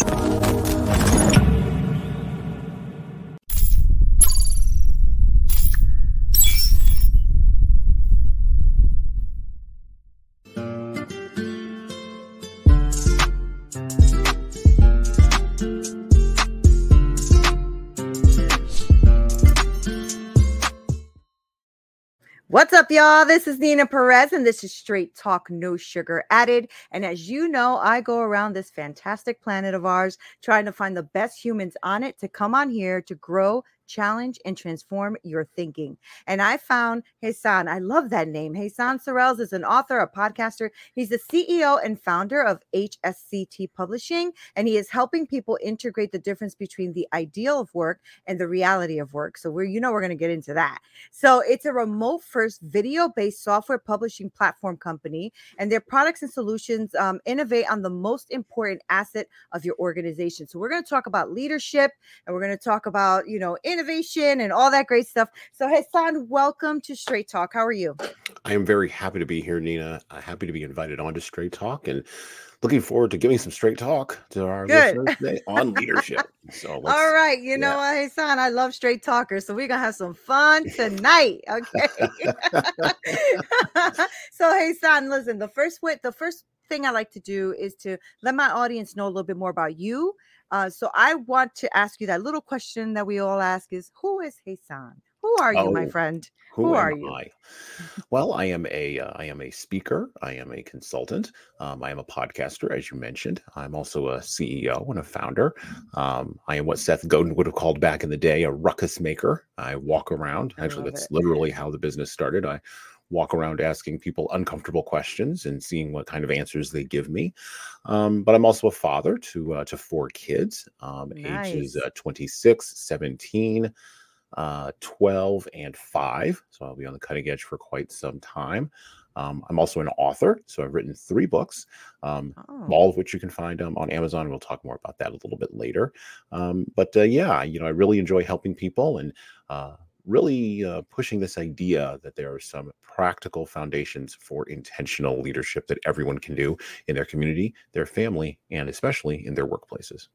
you What's up, y'all? This is Nina Perez, and this is Straight Talk No Sugar Added. And as you know, I go around this fantastic planet of ours trying to find the best humans on it to come on here to grow, challenge, and transform your thinking. And I found Jesan. I love that name. Jesan Sorrells is an author, a podcaster. He's the CEO and founder of HSCT Publishing, and he is helping people integrate the difference between the ideal of work and the reality of work. So we're, you know, we're going to get into that. So it's a remote first video based software publishing platform company, and their products and solutions um, innovate on the most important asset of your organization. So we're going to talk about leadership, and we're going to talk about, you know, innovation and all that great stuff. So Jesan, welcome to Straight Talk. How are you? I am very happy to be here, Nina. Uh, happy to be invited on to Straight Talk and looking forward to giving some straight talk to our Good. listeners today on leadership. So All right, you know yeah. what, Jesan, I love straight talkers, so we're gonna have some fun tonight. Okay. so Jesan, listen, the first way, the first thing I like to do is to let my audience know a little bit more about you. Uh, so I want to ask you that little question that we all ask is who is Jesan? Who are you, my Oh, friend? Who, Who am are you? I? Well, I am a uh, I am a speaker. I am a consultant. Um, I am a podcaster, as you mentioned. I'm also a CEO and a founder. Um, I am what Seth Godin would have called back in the day a ruckus maker. I walk around. I Actually, that's it. literally how the business started. I walk around asking people uncomfortable questions and seeing what kind of answers they give me. Um, but I'm also a father to uh, to four kids, um, ages uh, 26, 17 uh, 12 and 5. So I'll be on the cutting edge for quite some time. Um, I'm also an author. So I've written three books, um, Oh, all of which you can find um, on Amazon. We'll talk more about that a little bit later. Um, but uh, yeah, you know, I really enjoy helping people and uh, really uh, pushing this idea that there are some practical foundations for intentional leadership that everyone can do in their community, their family, and especially in their workplaces.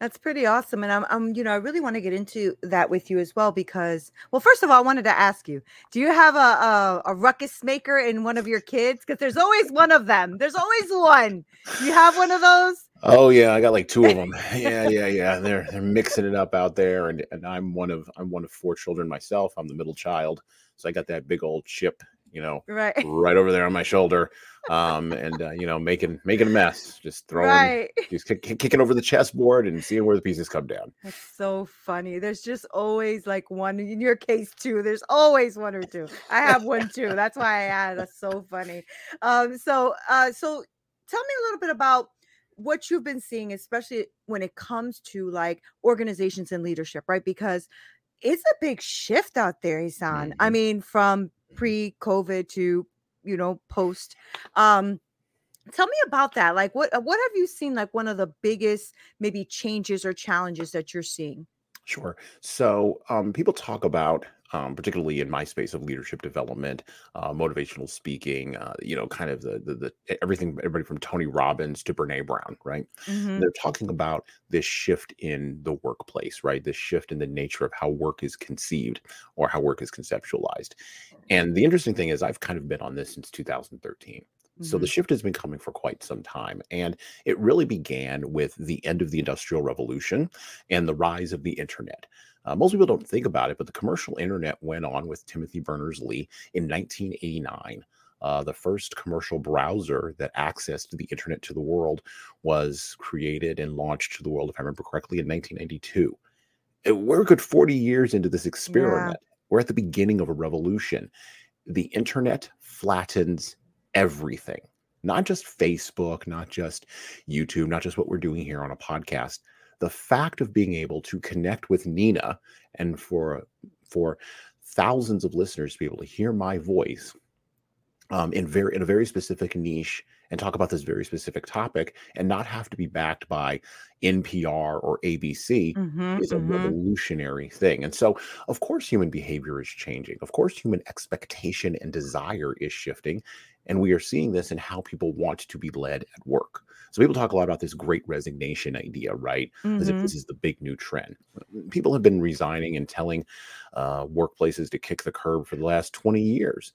That's pretty awesome. And I'm, I'm, you know, I really want to get into that with you as well because, well, first of all, I wanted to ask you, do you have a a, a ruckus maker in one of your kids? Because there's always one of them. There's always one. You have one of those? Oh yeah, I got like two of them. Yeah, yeah, yeah. They're they're mixing it up out there, and and I'm one of I'm one of four children myself. I'm the middle child, so I got that big old chip, you know, Right. right over there on my shoulder, um, and uh, you know, making making a mess, just throwing, Right. just kick, kick- kicking over the chessboard and seeing where the pieces come down. That's so funny. There's just always like one in your case too. There's always one or two. I have one too. That's why I add. That's so funny. Um, so uh so tell me a little bit about what you've been seeing, especially when it comes to like organizations and leadership, right? Because it's a big shift out there, Jesan. I Mhm. mean, from pre-COVID to you know post. Um, tell me about that. Like, what what have you seen? Like one of the biggest maybe changes or challenges that you're seeing? Sure. So um, people talk about, um, particularly in my space of leadership development, uh, motivational speaking, uh, you know, kind of the, the the everything, everybody from Tony Robbins to Brene Brown, right? Mhm. They're talking about this shift in the workplace, right? This shift in the nature of how work is conceived or how work is conceptualized. And the interesting thing is, I've kind of been on this since 2013. So the Mhm. shift has been coming for quite some time. And it really began with the end of the Industrial Revolution and the rise of the internet. Uh, most people don't think about it, but the commercial internet went on with Timothy Berners Lee in 1989. Uh, the first commercial browser that accessed the internet to the world was created and launched to the world, if I remember correctly, in 1992. Uh, We're a good 40 years into this experiment. We're at the beginning of a revolution. The internet flattens everything. not just Facebook, not just YouTube, not just what we're doing here on a podcast. The fact of being able to connect with Nina and for for thousands of listeners to be able to hear my voice um, in very in a very specific niche and talk about this very specific topic and not have to be backed by NPR or ABC Mm-hmm, is a mm-hmm. revolutionary thing. And so, of course, human behavior is changing. Of course, human expectation and desire is shifting. And we are seeing this in how people want to be led at work. So, people talk a lot about this great resignation idea, right? As if Mm-hmm. this is the big new trend. People have been resigning and telling uh, workplaces to kick the curb for the last 20 years.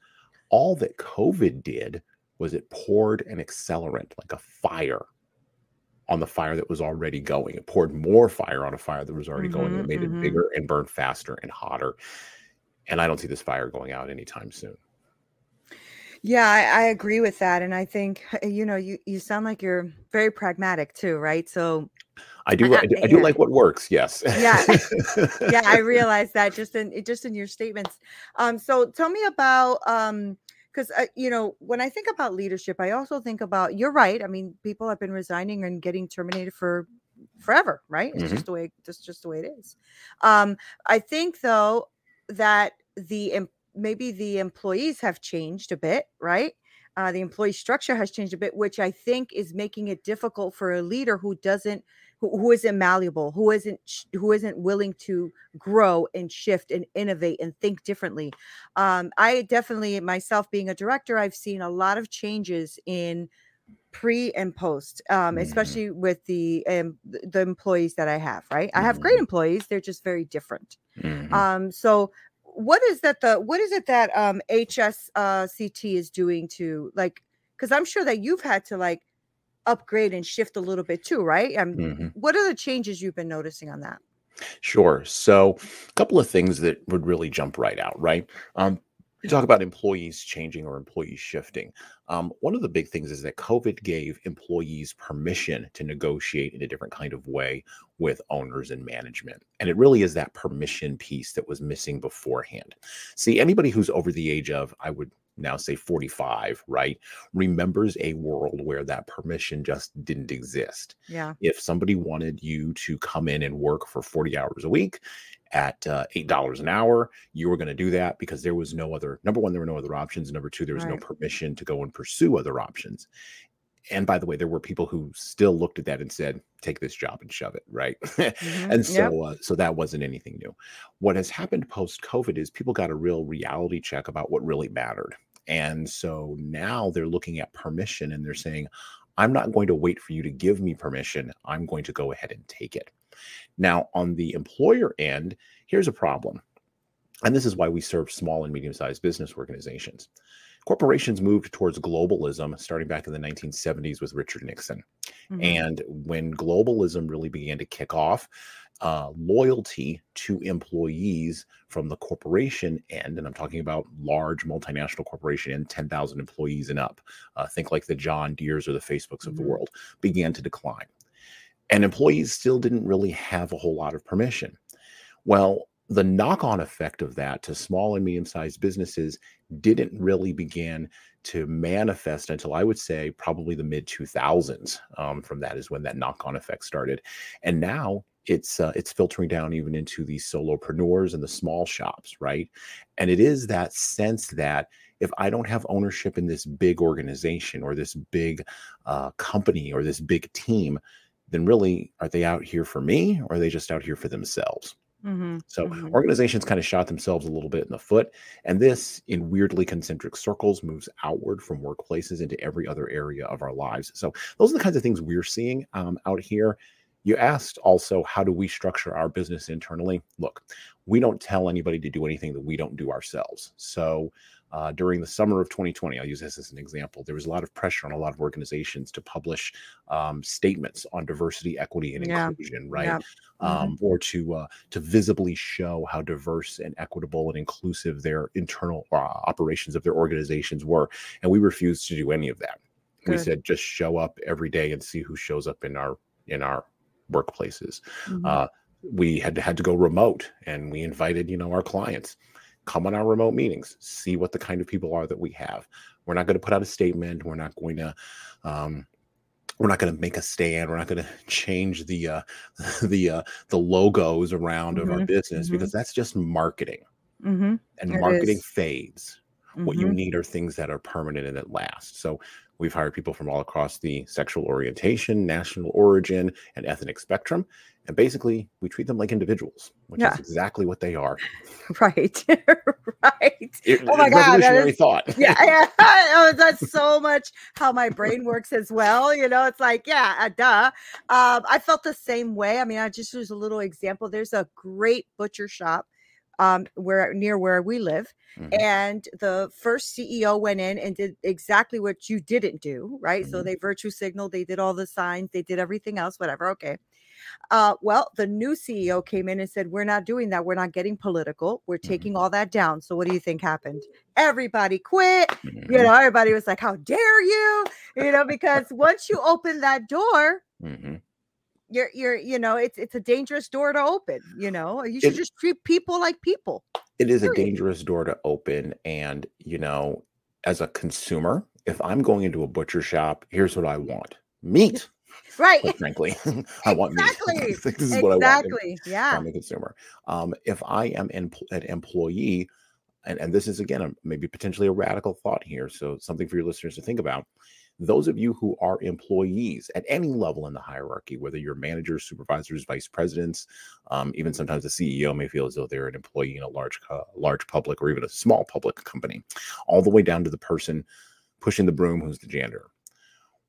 All that COVID did was it poured an accelerant like a fire on the fire that was already going. It poured more fire on a fire that was already going. and It made mhm. it bigger and burn faster and hotter. And I don't see this fire going out anytime soon. Yeah, I, I agree with that, and I think you know you you sound like you're very pragmatic too, right? So I do. I- I, do, I do yeah. like what works. Yes. Yeah. yeah, I realize that just in just in your statements. Um, so tell me about um, because uh, you know when I think about leadership, I also think about you're right. I mean, people have been resigning and getting terminated for forever, right? It's Mhm. just the way just just the way it is. Um, I think though that the maybe the employees have changed a bit, right? Uh, the employee structure has changed a bit, which I think is making it difficult for a leader who doesn't who, who isn't malleable, who isn't, who isn't willing to grow and shift and innovate and think differently. Um, I definitely myself being a director, I've seen a lot of changes in pre and post, um, Mhm. especially with the um, the employees that I have. Right, I have great Mhm. employees; they're just very different. Mhm. Um, so what is that the what is it that um HS uh is doing to like because I'm sure that you've had to like upgrade and shift a little bit too, right? Um, Mhm. what are the changes you've been noticing on that? Sure. So, a couple of things that would really jump right out, right? Um, you talk about employees changing or employees shifting. Um, one of the big things is that COVID gave employees permission to negotiate in a different kind of way with owners and management. And it really is that permission piece that was missing beforehand. See, anybody who's over the age of, I would now say 45, right, remembers a world where that permission just didn't exist Yeah. if somebody wanted you to come in and work for 40 hours a week at uh, $8 an hour, you were going to do that because there was no other, number one, there were no other options. Number two, there was no permission to go and pursue other options. And by the way, there were people who still looked at that and said, take this job and shove it, right? Mhm. and Yep. so, uh, so that wasn't anything new. What has happened post COVID is people got a real reality check about what really mattered. And so now they're looking at permission and they're saying, I'm not going to wait for you to give me permission. I'm going to go ahead and take it. Now, on the employer end, here's a problem. And this is why we serve small and medium sized business organizations. Corporations moved towards globalism starting back in the 1970s with Richard Nixon. Mhm. And when globalism really began to kick off, uh, loyalty to employees from the corporation end, and I'm talking about large multinational corporation and 10,000 employees and up, uh, think like the John Deeres or the Facebooks of the Mhm. world, began to decline. And employees still didn't really have a whole lot of permission. Well, the knock on effect of that to small and medium sized businesses didn't really begin to manifest until I would say probably the mid 2000s. Um, from that is when that knock on effect started. And now it's uh, it's filtering down even into the solopreneurs and the small shops, right? And it is that sense that if I don't have ownership in this big organization or this big uh, company or this big team, then really are they out here for me or are they just out here for themselves? Mhm. So Mhm. organizations kind of shot themselves a little bit in the foot. And this, in weirdly concentric circles, moves outward from workplaces into every other area of our lives. So those are the kinds of things we're seeing um, out here. You asked also, how do we structure our business internally? Look, we don't tell anybody to do anything that we don't do ourselves. So uh, during the summer of 2020, I'll use this as an example, there was a lot of pressure on a lot of organizations to publish um, statements on diversity, equity, and Yeah. inclusion, right? Yep. Mhm. um, or to uh, to visibly show how diverse and equitable and inclusive their internal uh, operations of their organizations were. And we refused to do any of that. We said just show up every day and see who shows up in our in our workplaces. Mhm. Uh, we had had to go remote, and we invited you know our clients. Come on our remote meetings, see what the kind of people are that we have. We're not going to put out a statement. We're not going to, um, we're not going to make a stand. We're not going to change the uh, the uh, the logos around mm-hmm. of our mm-hmm, business mm-hmm. because that's just marketing, mm-hmm. and it marketing is. fades. What you mm-hmm. need are things that are permanent and that last. So We've hired people from all across the sexual orientation, national origin, and ethnic spectrum. And basically, we treat them like individuals, which yeah. is exactly what they are. Right. right. It, oh my God. That is, thought. yeah. yeah. oh, that's so much how my brain works as well. You know, it's like, yeah, uh, duh. Um, I felt the same way. I mean, I just was a little example. There's a great butcher shop um, where near where we live. Mm-hmm. And the first CEO went in and did exactly what you didn't do, right? Mm-hmm. So they virtue signaled, they did all the signs, they did everything else, whatever. Okay. Uh, well, the new CEO came in and said, We're not doing that. We're not getting political. We're mm-hmm. taking all that down. So, what do you think happened? Everybody quit. You mm-hmm. know, everybody was like, How dare you? You know, because once you open that door, mm-hmm you're you're you know it's it's a dangerous door to open you know you should it, just treat people like people it is period. a dangerous door to open and you know as a consumer if i'm going into a butcher shop here's what i want meat right Quite frankly i want exactly. meat this is exactly. what i want exactly yeah i'm a consumer um if i am an employee and, and this is again a, maybe potentially a radical thought here so something for your listeners to think about those of you who are employees at any level in the hierarchy, whether you're managers, supervisors, vice presidents, um, even sometimes the CEO may feel as though they're an employee in a large, uh, large public or even a small public company, all the way down to the person pushing the broom who's the janitor.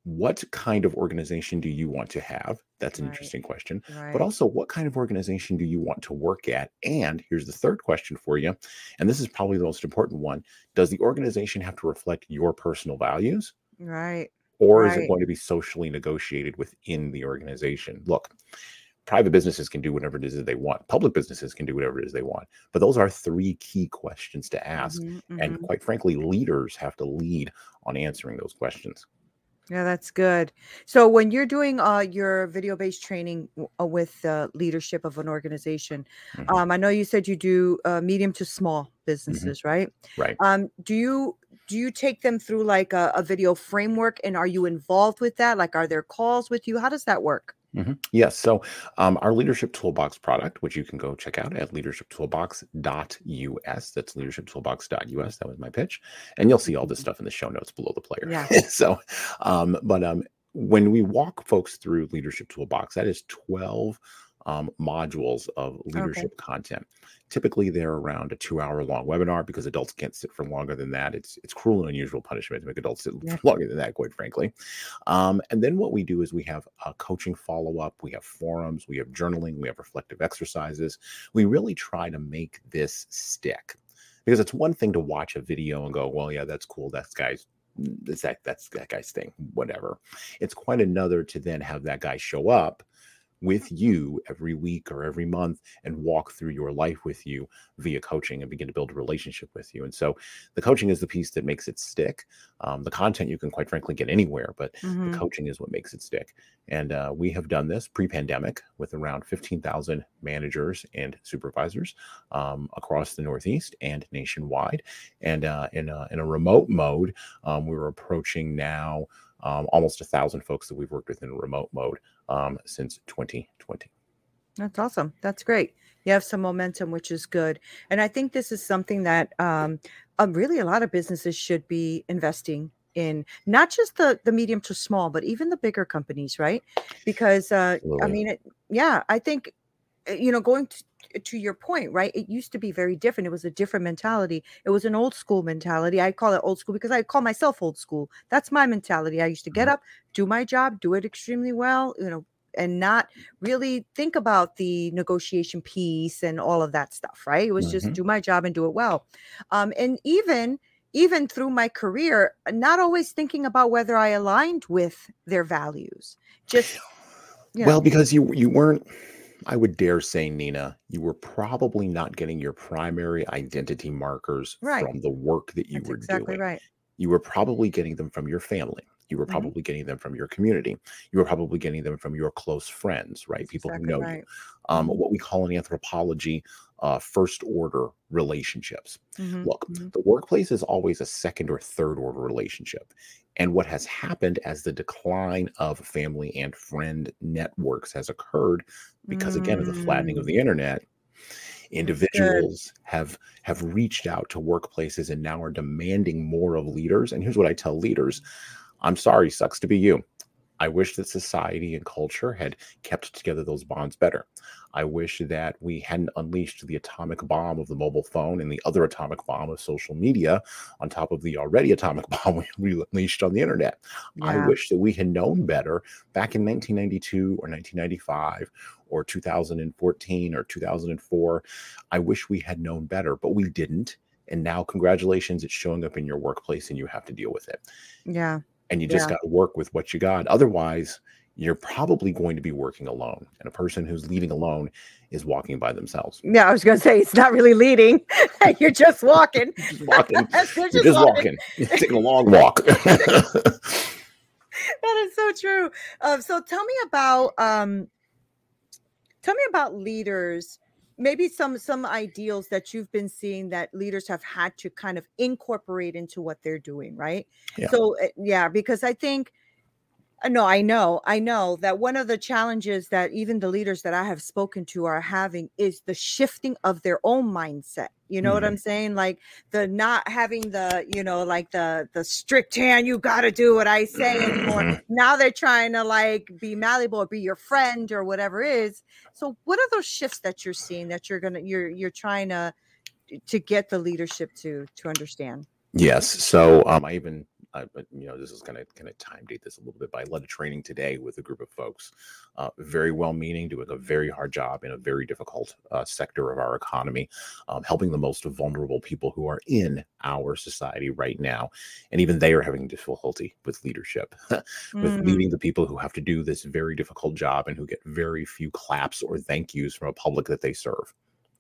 What kind of organization do you want to have? That's an right. interesting question. Right. But also, what kind of organization do you want to work at? And here's the third question for you. And this is probably the most important one Does the organization have to reflect your personal values? Right. Or right. is it going to be socially negotiated within the organization? Look, private businesses can do whatever it is that they want. Public businesses can do whatever it is they want. But those are three key questions to ask. Mm-hmm, mm-hmm. And quite frankly, leaders have to lead on answering those questions. Yeah, that's good. So when you're doing uh, your video-based training uh, with the leadership of an organization, mm-hmm. um, I know you said you do uh, medium to small mm-hmm. businesses, right? Right. Um, do you do you take them through like a, a video framework, and are you involved with that? Like, are there calls with you? How does that work? Mm-hmm. Yes. So, um, our Leadership Toolbox product, which you can go check out at leadershiptoolbox.us, that's leadershiptoolbox.us. That was my pitch. And you'll see all this mm-hmm. stuff in the show notes below the player. Yeah. so, um, but um, when we walk folks through Leadership Toolbox, that is 12 um, modules of leadership okay. content. Typically, they're around a two-hour long webinar because adults can't sit for longer than that. It's it's cruel and unusual punishment to make adults sit yeah. longer than that, quite frankly. Um, and then what we do is we have a coaching follow-up, we have forums, we have journaling, we have reflective exercises. We really try to make this stick because it's one thing to watch a video and go, well, yeah, that's cool. That's guy's that's that that's that guy's thing, whatever. It's quite another to then have that guy show up with you every week or every month and walk through your life with you via coaching and begin to build a relationship with you. And so the coaching is the piece that makes it stick. Um, the content you can quite frankly get anywhere, but mm-hmm. the coaching is what makes it stick. And uh, we have done this pre pandemic with around 15,000 managers and supervisors um, across the Northeast and nationwide. And uh, in, a, in a remote mode, um, we were approaching now um, almost a thousand folks that we've worked with in remote mode um, since 2020. That's awesome. That's great. You have some momentum, which is good. And I think this is something that um, uh, really a lot of businesses should be investing in, not just the the medium to small, but even the bigger companies, right? Because uh, I mean, it, yeah, I think you know going to, to your point, right? It used to be very different. It was a different mentality. It was an old school mentality. I call it old school because I call myself old school. That's my mentality. I used to get mm-hmm. up, do my job, do it extremely well, you know, and not really think about the negotiation piece and all of that stuff, right? It was mm-hmm. just do my job and do it well. Um, and even even through my career, not always thinking about whether I aligned with their values. Just you know. well, because you you weren't I would dare say, Nina, you were probably not getting your primary identity markers right. from the work that you That's were exactly doing. Right. You were probably getting them from your family. You were Mhm. probably getting them from your community. You were probably getting them from your close friends, right? That's People exactly who know right. you. Um, Mhm. what we call in anthropology uh, first order relationships. Mhm, Look, mhm. the workplace is always a second or third order relationship. And what has happened as the decline of family and friend networks has occurred, because again of the flattening of Mm, the internet, individuals have have reached out to workplaces and now are demanding more of leaders. And here's what I tell leaders: I'm sorry, sucks to be you. I wish that society and culture had kept together those bonds better. I wish that we hadn't unleashed the atomic bomb of the mobile phone and the other atomic bomb of social media on top of the already atomic bomb we unleashed on the internet. I wish that we had known better back in 1992 or 1995 or 2014 or 2004. I wish we had known better, but we didn't. And now, congratulations, it's showing up in your workplace and you have to deal with it Yeah. And you just Yeah. got to work with what you got. Otherwise, you're probably going to be working alone. And a person who's leading alone is walking by themselves. Yeah, I was gonna say it's not really leading. You're just walking. Just walking. They're You're just just walking. walking. Taking a long walk. That is so true. Um, so tell me about um, tell me about leaders. Maybe some some ideals that you've been seeing that leaders have had to kind of incorporate into what they're doing, right? Yeah. So uh, yeah, because I think no, I know, I know that one of the challenges that even the leaders that I have spoken to are having is the shifting of their own mindset. You know what Mhm. I'm saying? Like the not having the, you know, like the the strict hand, you got to do what I say anymore. Mhm. Now they're trying to like be malleable or be your friend or whatever it is. So what are those shifts that you're seeing that you're gonna you're you're trying to to get the leadership to to understand? Yes. So um, I even, I, you know, this is going to kind of time date this a little bit, but I led a training today with a group of folks, uh, very well meaning, doing a very hard job in a very difficult uh, sector of our economy, um, helping the most vulnerable people who are in our society right now. And even they are having difficulty with leadership, with Mm, leading the people who have to do this very difficult job and who get very few claps or thank yous from a public that they serve.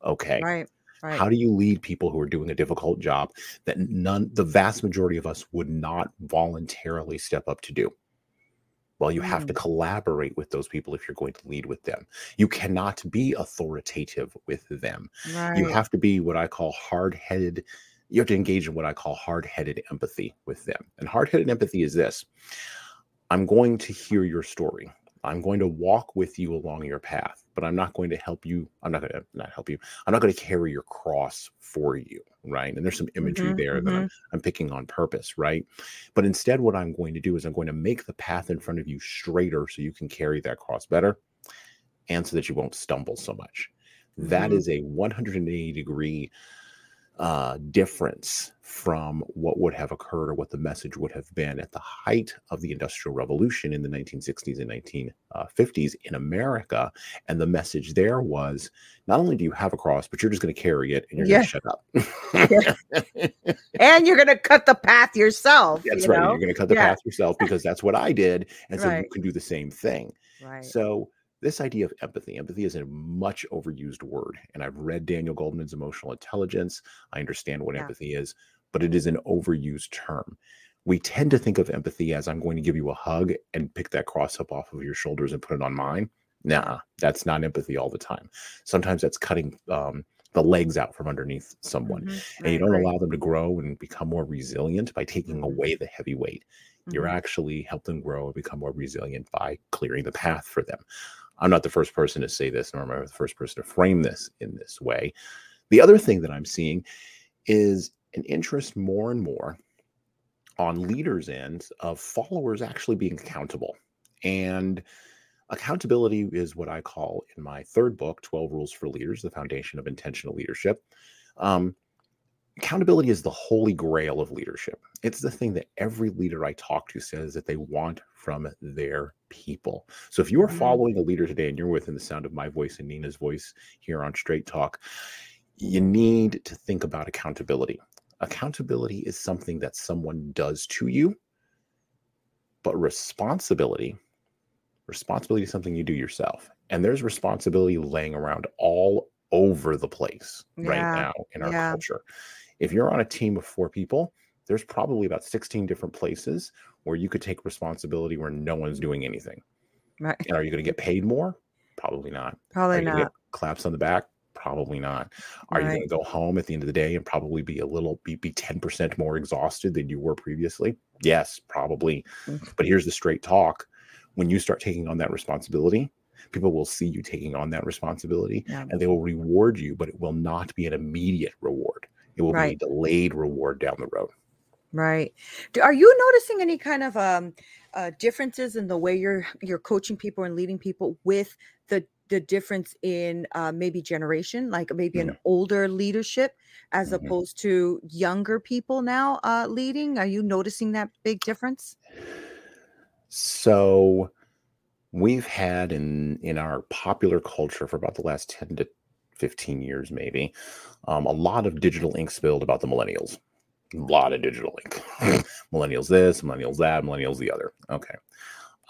Okay right, right. how do you lead people who are doing a difficult job that none the vast majority of us would not voluntarily step up to do? Well you have to mm. collaborate with those people if you're going to lead with them. You cannot be authoritative with them. Right. you have to be what i call hard-headed you have to engage in what i call hard-headed empathy with them. And hard-headed empathy is this i'm going to hear your story i'm going to walk with you along your path but i'm not going to help you i'm not going to not help you i'm not going to carry your cross for you right? And there's some imagery Mhm, there that I'm, I'm picking on purpose right? But instead what i'm going to do is i'm going to make the path in front of you straighter so you can carry that cross better and so that you won't stumble so much. That Mhm. is a 180 degree uh, difference from what would have occurred or what the message would have been at the height of the Industrial Revolution in the 1960s and 1950s in America. And the message there was not only do you have a cross, but you're just going to carry it and you're going to shut up. and you're gonna cut the path yourself. That's you right. know? You're going to cut the Yeah. path yourself because that's what I did. And so you can do the same thing. Right. So this idea of empathy, empathy is a much overused word. And I've read Daniel Goleman's Emotional Intelligence. I understand what Yeah. empathy is, but it is an overused term. We tend to think of empathy as I'm going to give you a hug and pick that cross up off of your shoulders and put it on mine. Nah, that's not empathy all the time. Sometimes that's cutting um, the legs out from underneath someone. Mhm, And you don't agree. allow them to grow and become more resilient by taking Mhm. away the heavy weight you're Mhm. actually help them grow and become more resilient by clearing the path for them. I'm not the first person to say this, nor am I the first person to frame this in this way. The other thing that I'm seeing is an interest more and more on leaders' ends of followers actually being accountable. And accountability is what I call in my third book, 12 Rules for Leaders, the foundation of intentional leadership. Um, accountability is the holy grail of leadership. It's the thing that every leader I talk to says that they want from their people. So if you are Mhm. following a leader today and you're within the sound of my voice and Nina's voice here on Straight Talk, you need to think about accountability. Accountability is something that someone does to you, but responsibility responsibility is something you do yourself. And there's responsibility laying around all over the place right now in our yeah. culture. If you're on a team of four people, there's probably about 16 different places where you could take responsibility where no one's doing anything. Right. And are you going to get paid more? Probably not. Are Probably not. get claps on the back? Probably not. Are you going to go home at the end of the day and probably be a little be, be 10% more exhausted than you were previously? Yes, probably. Mm. But here's the straight talk. When you start taking on that responsibility, people will see you taking on that responsibility Yeah. and they will reward you, but it will not be an immediate reward. It will Right. be delayed reward down the road. Right. Do, are you noticing any kind of um uh differences in the way you're you're coaching people and leading people with the the difference in uh maybe generation, like maybe an older leadership as Mhm. opposed to younger people now uh leading? Are you noticing that big difference? So we've had in in our popular culture for about the last 10 to 15 years maybe. Um, a lot of digital ink spilled about the millennials. A lot of digital ink. Millennials this millennials that millennials the other. Okay.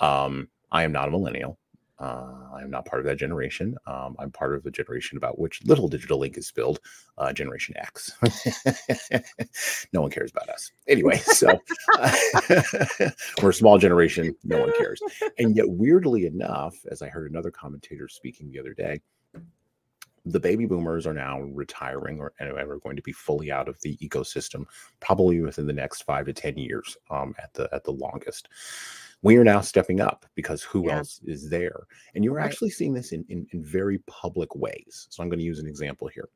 Um, i am not a millennial. Uh, i am not part of that generation. Um, i'm part of the generation about which little digital ink is spilled uh, generation x. No one cares about us. Anyway so we're a small generation. No one cares. And yet weirdly enough as i heard another commentator speaking the other day the baby boomers are now retiring or and are going to be fully out of the ecosystem probably within the next five to ten years um, at the at the longest we are now stepping up because who Yeah. else is there and you're Right. actually seeing this in, in in very public ways so i'm going to use an example here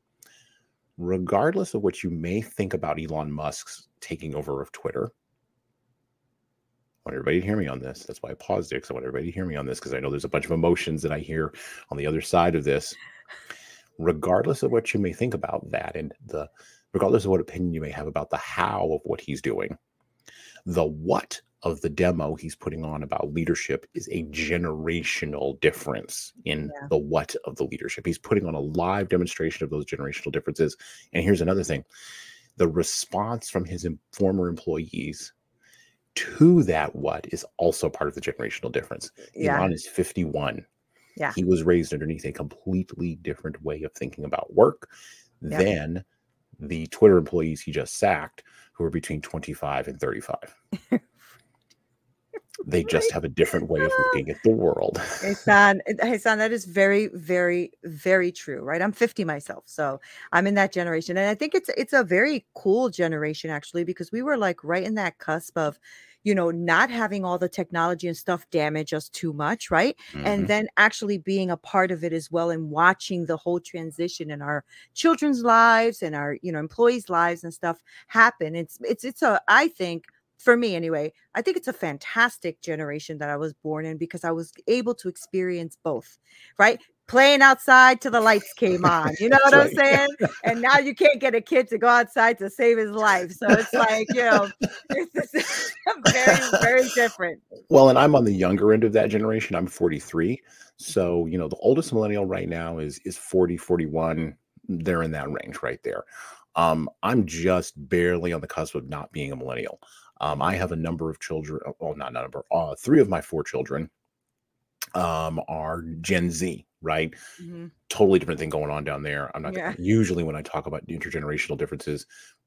regardless of what you may think about elon musk's taking over of twitter I want everybody to hear me on this. That's why I paused it because I want everybody to hear me on this because I know there's a bunch of emotions that I hear on the other side of this. Regardless of what you may think about that, and the regardless of what opinion you may have about the how of what he's doing, the what of the demo he's putting on about leadership is a generational difference in Yeah. the what of the leadership. He's putting on a live demonstration of those generational differences. And here's another thing the response from his former employees to that what is also part of the generational difference. Yeah. Elon is 51. Yeah. He was raised underneath a completely different way of thinking about work Yeah. than the Twitter employees he just sacked, who are between 25 and 35. they just have a different way of ah. looking at the world. Jesan, Jesan, that is very, very, very true, right? I'm 50 myself, so I'm in that generation, and I think it's it's a very cool generation actually because we were like right in that cusp of, you know, not having all the technology and stuff damage us too much, right? Mhm. And then actually being a part of it as well and watching the whole transition in our children's lives and our you know employees' lives and stuff happen. It's it's it's a I think for me anyway, I think it's a fantastic generation that I was born in because I was able to experience both, right? Playing outside till the lights came on. You know what That's I'm saying? And now you can't get a kid to go outside to save his life. So it's like, you know, it's very, very different. Well, and I'm on the younger end of that generation. I'm 43. So, you know, the oldest millennial right now is is 40, 41. They're in that range right there. Um, I'm just barely on the cusp of not being a millennial. Um, I have a number of children, well, not number, uh, three of my four children um, are Gen Z, right? Mhm. totally different thing going on down there. I'm not Yeah. usually when I talk about intergenerational differences,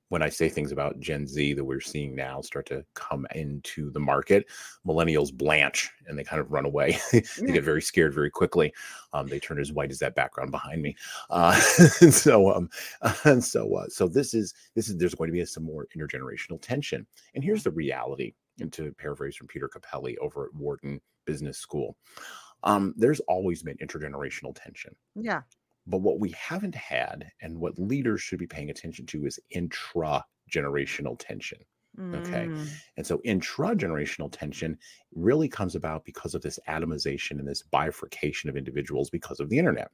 when I say things about Gen Z that we're seeing now start to come into the market, millennials blanch and they kind of run away. they Yeah. get very scared very quickly. Um, they turn as white as that background behind me. Uh, and so, um, and so, uh, so this is this is there's going to be some more intergenerational tension. And here's the reality. And to paraphrase from Peter Cappelli over at Wharton Business School, um, there's always been intergenerational tension. Yeah. But what we haven't had and what leaders should be paying attention to is intra generational tension. Okay. Mm, And so intra generational tension really comes about because of this atomization and this bifurcation of individuals because of the internet.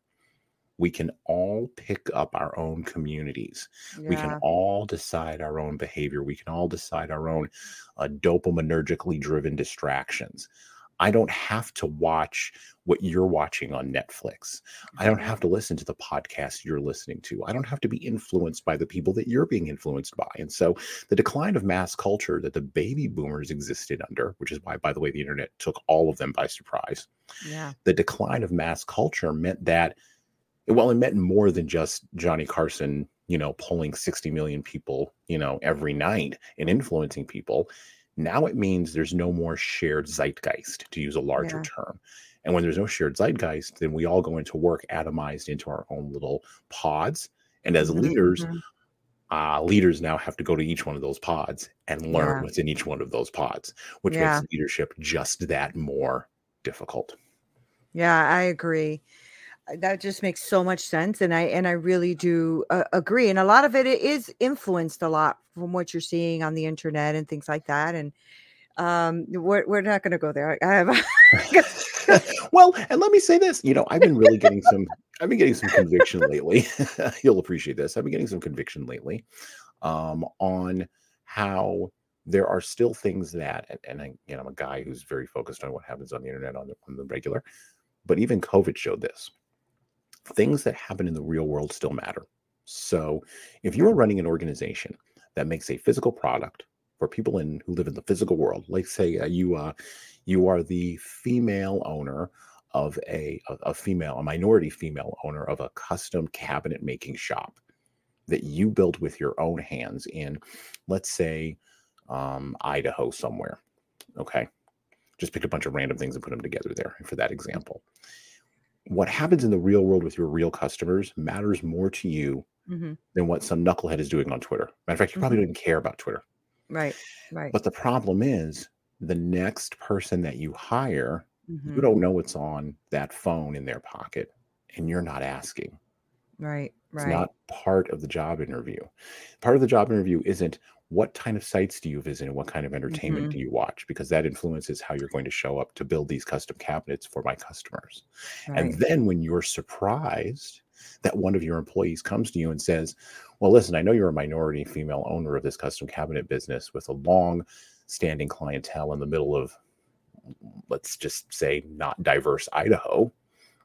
We can all pick up our own communities. We can all decide our own behavior. We can all decide our own uh, dopaminergically driven distractions. I don't have to watch what you're watching on Netflix. I don't mm-hmm. have to listen to the podcast you're listening to. I don't have to be influenced by the people that you're being influenced by. And so the decline of mass culture that the baby boomers existed under, which is why, by the way, the internet took all of them by surprise, Yeah. the decline of mass culture meant that, well, it meant more than just Johnny Carson you know, pulling 60 million people, you know, every night and influencing people. Now it means there's no more shared zeitgeist, to use a larger Yeah. term. And when there's no shared zeitgeist, then we all go into work atomized into our own little pods. And as Mhm, leaders, mhm. uh, leaders now have to go to each one of those pods and learn Yeah. what's in each one of those pods, which Yeah. makes leadership just that more difficult. Yeah, I agree. Uh, That just makes so much sense, and I and I really do uh, agree. And a lot of it is influenced a lot from what you're seeing on the internet and things like that. And um, we're we're not going to go there. I have well, and let me say this, you know, I've been really getting some I've been getting some conviction lately. You'll appreciate this. I've been getting some conviction lately um on how there are still things that and, and I, you know, I'm a guy who's very focused on what happens on the internet on the, on the regular, but even COVID showed this. Things that happen in the real world still matter. So, if you are running an organization that makes a physical product for people in who live in the physical world, like say uh, you uh, you are the female owner of a, a female a minority female owner of a custom cabinet making shop that you built with your own hands in let's say um, idaho somewhere okay? Just pick a bunch of random things and put them together there for that example what happens in the real world with your real customers matters more to you Mhm. than what some knucklehead is doing on twitter matter of fact you probably Mhm. don't even care about twitter right, right. but the problem is the next person that you hire Mhm. you don't know what's on that phone in their pocket and you're not asking Right, it's right. not part of the job interview part of the job interview isn't what kind of sites do you visit and what kind of entertainment Mhm. do you watch because that influences how you're going to show up to build these custom cabinets for my customers right. and then when you're surprised that one of your employees comes to you and says, Well, listen, I know you're a minority female owner of this custom cabinet business with a long standing clientele in the middle of, let's just say, not diverse Idaho.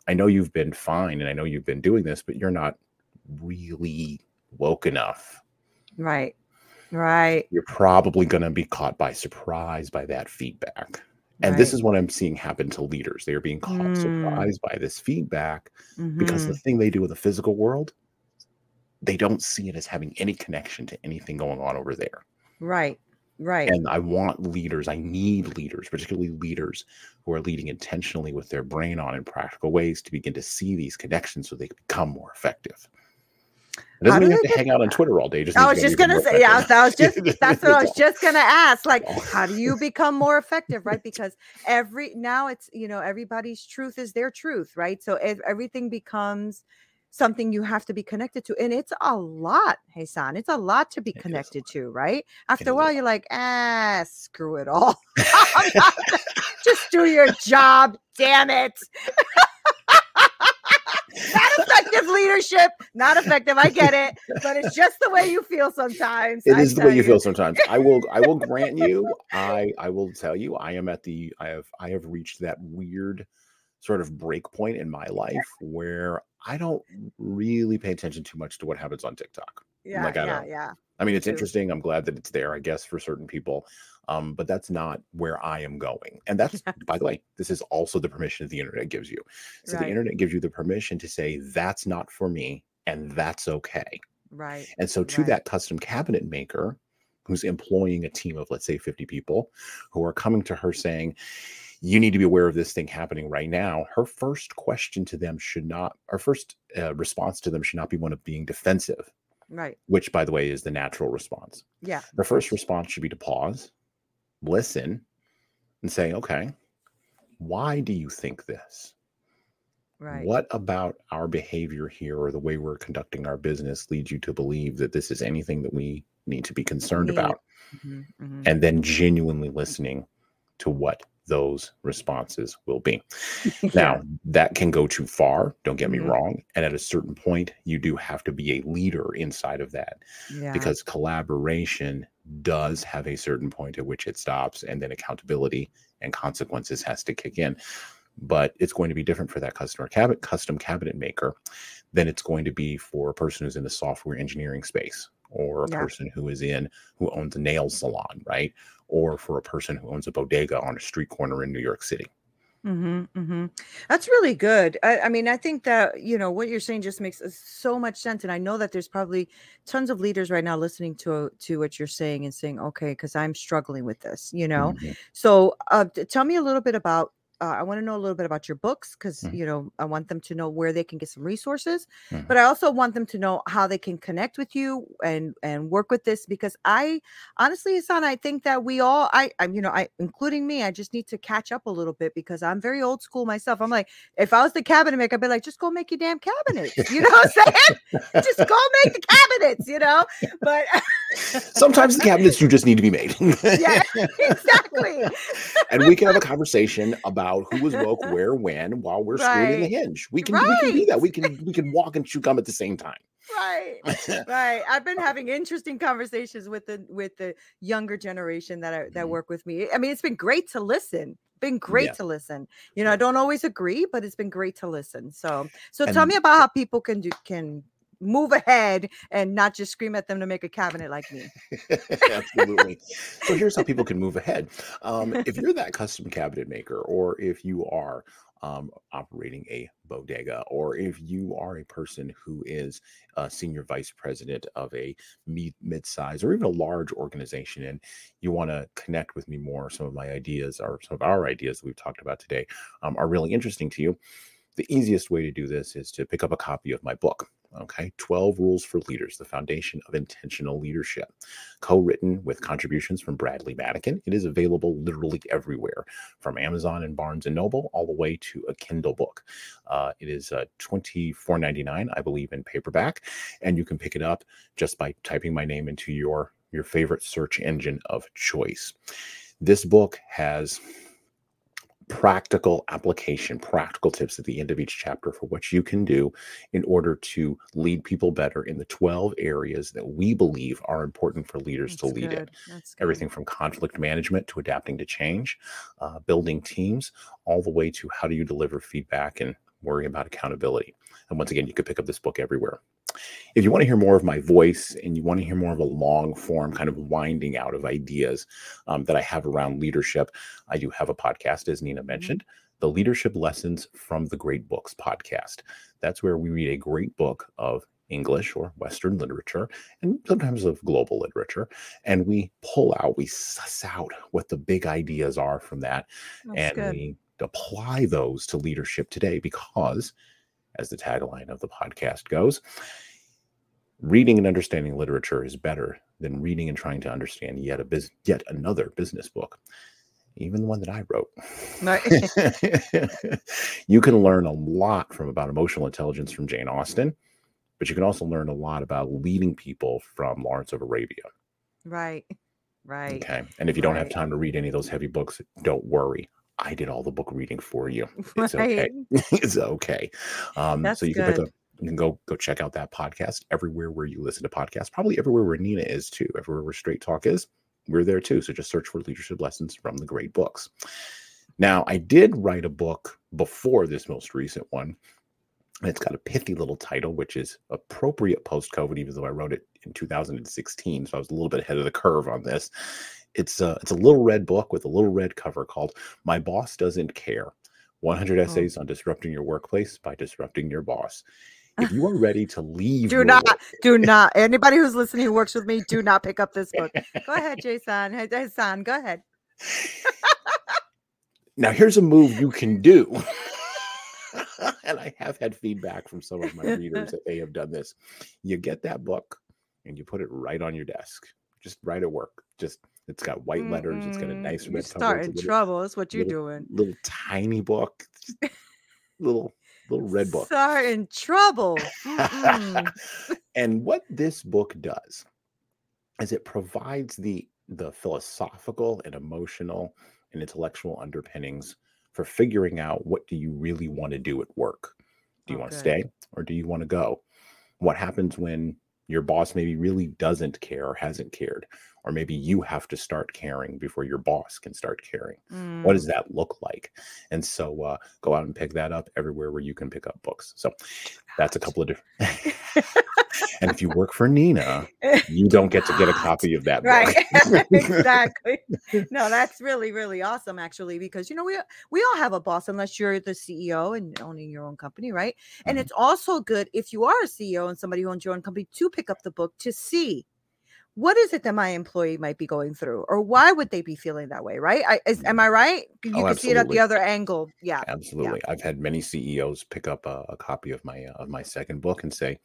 I know you've been fine and I know you've been doing this, but you're not really woke enough. right, right. You're probably going to be caught by surprise by that feedback. And this is what I'm seeing happen to leaders. They are being caught Mm. surprised by this feedback because Mhm. the thing they do in the physical world, they don't see it as having any connection to anything going on over there. right, right. And I want leaders, I need leaders, particularly leaders who are leading intentionally with their brain on in practical ways to begin to see these connections so they can become more effective. It doesn't mean you have to hang out on? Twitter all day. just I was just gonna say, yeah, that was just that's what I was just gonna ask. Like, how do you become more effective, right? Because every now it's you know everybody's truth is their truth, right? So ev- everything becomes something you have to be connected to, and it's a lot, Jesan. It's a lot to be connected to, right? After a while, you're like, ah, screw it all. Just do your job, damn it. Effective leadership, not effective. I get it, but it's just the way you feel sometimes. It I is the way you feel sometimes. I will I will grant you, I I will tell you, I am at the I have I have reached that weird sort of break point in my life where I don't really pay attention too much to what happens on TikTok. Yeah, Like, I yeah, don't- yeah. I mean, it's True. interesting. I'm glad that it's there, I guess, for certain people. Um, but that's not where I am going. And that's, by the way, this is also the permission that the internet gives you. So Right. the internet gives you the permission to say, that's not for me, and that's okay. Right. And so, to Right. that custom cabinet maker who's employing a team of, let's say, 50 people who are coming to her saying, you need to be aware of this thing happening right now. Her first question to them should not, our first uh, response to them should not be one of being defensive, Right. which, by the way, is the natural response. Yeah. The first response should be to pause, listen, and say, okay, why do you think this? Right. What about our behavior here or the way we're conducting our business leads you to believe that this is anything that we need to be concerned Need. about? Mhm, mhm. And then genuinely listening to what those responses will be. Yeah. Now, that can go too far, don't get me Mhm. wrong. And at a certain point, you do have to be a leader inside of that yeah. because collaboration does have a certain point at which it stops and then accountability and consequences has to kick in. But it's going to be different for that customer cabinet custom cabinet maker than it's going to be for a person who's in the software engineering space or a Yeah. person who is in who owns a nail salon right? Or for a person who owns a bodega on a street corner in new york city hmm hmm That's really good. I, I mean, I think that, you know, what you're saying just makes uh, so much sense. And I know that there's probably tons of leaders right now listening to to what you're saying and saying, okay, because I'm struggling with this, you know. Mhm. So uh, tell me a little bit about uh, I want to know a little bit about your books because Mhm. you know I want them to know where they can get some resources, Mhm. but I also want them to know how they can connect with you and and work with this because I honestly, Jesan, I think that we all I I'm you know I including me, I just need to catch up a little bit because I'm very old school myself. I'm like, if I was the cabinet maker, I'd be like, just go make your damn cabinets. You know what I'm saying? just go make the cabinets. You know, but Sometimes the cabinets do just need to be made. yeah, exactly. and we can have a conversation about who was woke where when while we're screwing the hinge. We can we can do that. We can we can walk and chew gum at the same time. right right i've been having interesting conversations with the with the younger generation that are that Mhm. work with me i mean it's been great to listen been great Yeah. to listen you know i don't always agree but it's been great to listen so so tell me about how people can do can move ahead and not just scream at them to make a cabinet like me Absolutely. So here's how people can move ahead. Um, if you're that custom cabinet maker, or if you are um, operating a bodega, or if you are a person who is a senior vice president of a mid mid-size or even a large organization, and you want to connect with me more, some of my ideas or some of our ideas that we've talked about today um, are really interesting to you. The easiest way to do this is to pick up a copy of my book. Okay, 12 Rules for Leaders, the Foundation of Intentional Leadership, co written with contributions from Bradley Madigan. It is available literally everywhere, from Amazon and Barnes and Noble all the way to a Kindle book. Uh, it is uh, $24.99, I believe, in paperback, and you can pick it up just by typing my name into your, your favorite search engine of choice. This book has practical application, practical tips at the end of each chapter for what you can do in order to lead people better in the 12 areas that we believe are important for leaders to lead in. good. That's good. Everything from conflict management to adapting to change, uh, building teams, all the way to how do you deliver feedback and worry about accountability. And once again, you can pick up this book everywhere. If you want to hear more of my voice and you want to hear more of a long form kind of winding out of ideas um, that I have around leadership, I do have a podcast, as Nina mentioned, the Leadership Lessons from the Great Books podcast. That's where we read a great book of English or Western literature and sometimes of global literature. And we pull out, we suss out what the big ideas are from that That's and good. we apply those to leadership today because as the tagline of the podcast goes reading and understanding literature is better than reading and trying to understand yet a bus- yet another business book even the one that i wrote. Right. you can learn a lot from about emotional intelligence from jane austen but you can also learn a lot about leading people from lawrence of arabia. Right. Right. Okay. And if you don't have time to read any of those heavy books don't worry. I did all the book reading for you. It's okay. It's okay. Um, so you can pick good. up, you can go go check out that podcast everywhere where you listen to podcasts. Probably everywhere where Nina is too. Everywhere where Straight Talk is, we're there too. So just search for leadership lessons from the great books. Now, I did write a book before this most recent one. And it's got a pithy little title, which is appropriate post COVID, even though I wrote it in 2016. So I was a little bit ahead of the curve on this. It's a, it's a little red book with a little red cover called My Boss Doesn't Care 100 Oh. Essays on Disrupting Your Workplace by Disrupting Your Boss. If you are ready to leave, do not work- do not anybody who's listening who works with me do not pick up this book go ahead jason Hey, Jesan go ahead now here's a move you can do. and I have had feedback from some of my readers that they have done this. You get that book and you put it right on your desk, just right at work. Just it's got white letters. It's got a nice mm-hmm. you're red cover. starting It's a little, trouble that's what you're little- doing little tiny book, little little red book. starting trouble. Mm-mm. and what this book does is it provides the the philosophical and emotional and intellectual underpinnings for figuring out what do you really want to do at work? Do you Oh, want to stay or do you want to go? What happens when your boss maybe really doesn't care or hasn't cared or maybe you have to start caring before your boss can start caring. What does Mm. that look like? And so uh, go out and pick that up everywhere where you can pick up books. So that's a couple of different. and if you work for Nina, you don't get to get a copy of that right book. exactly no that's really really awesome actually because you know we we all have a boss unless you're the ceo and owning your own company right and Mhm. it's also good if you are a ceo and somebody who owns your own company to pick up the book to see what is it that my employee might be going through or why would they be feeling that way right I, is, am i right you Oh, can see it at the other angle yeah Absolutely. I've had many CEOs pick up a, a copy of my uh, of my second book and say,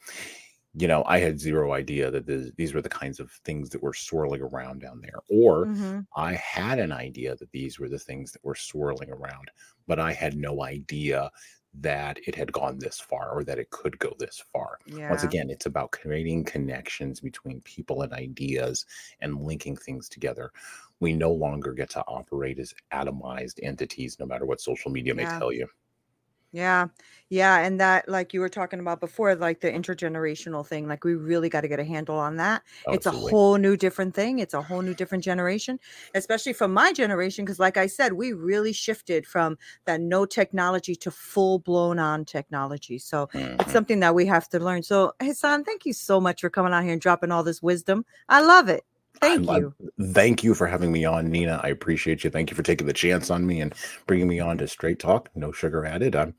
you know, I had zero idea that this, these were the kinds of things that were swirling around down there, or Mhm. I had an idea that these were the things that were swirling around, but I had no idea that it had gone this far or that it could go this far. yeah Once again, it's about creating connections between people and ideas and linking things together. We no longer get to operate as atomized entities, no matter what social media may Yeah. tell you. Yeah. Yeah. And that, like you were talking about before, like the intergenerational thing, like we really got to get a handle on that. It's a whole new different thing. It's a whole new different generation, especially from my generation. Cause like I said, we really shifted from that no technology to full blown on technology. So Mhm. it's something that we have to learn. So, Jesan, thank you so much for coming out here and dropping all this wisdom. I love it. Thank I'm- you. I'm- thank you for having me on, Nina. I appreciate you. Thank you for taking the chance on me and bringing me on to Straight Talk, no sugar added. I'm,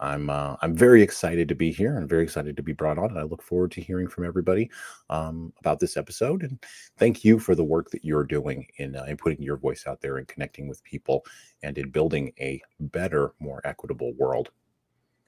I'm, uh, I'm very excited to be here and very excited to be brought on. And I look forward to hearing from everybody um, about this episode. And thank you for the work that you're doing in, uh, in putting your voice out there and connecting with people and in building a better, more equitable world.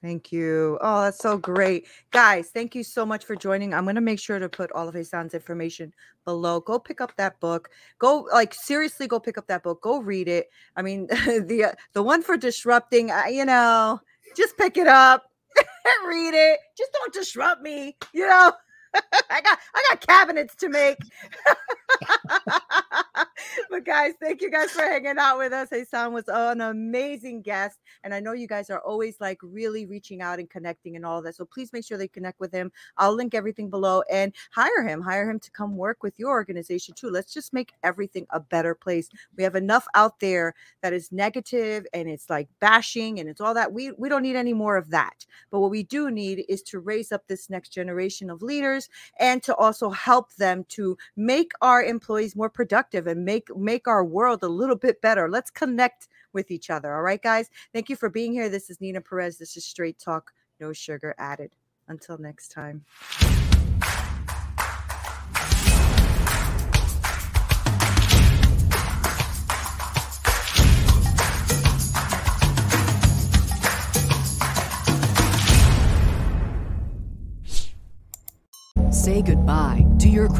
Thank you. Oh, that's so great. Guys, thank you so much for joining. I'm going to make sure to put all of Jesan's information below. Go pick up that book. Go like seriously go pick up that book. Go read it. I mean, the uh, the one for disrupting, uh, you know, just pick it up. read it. Just don't disrupt me, you know. I got I got cabinets to make. but guys, thank you guys for hanging out with us. Jesan was an amazing guest. And I know you guys are always like really reaching out and connecting and all that. So please make sure they connect with him. I'll link everything below and hire him. Hire him to come work with your organization too. Let's just make everything a better place. We have enough out there that is negative and it's like bashing and it's all that. We we don't need any more of that. But what we do need is to raise up this next generation of leaders and to also help them to make our employees more productive and make make our world a little bit better. Let's connect with each other. All right, guys. Thank you for being here. This is Nina Perez. This is Straight Talk, no sugar added. Until next time.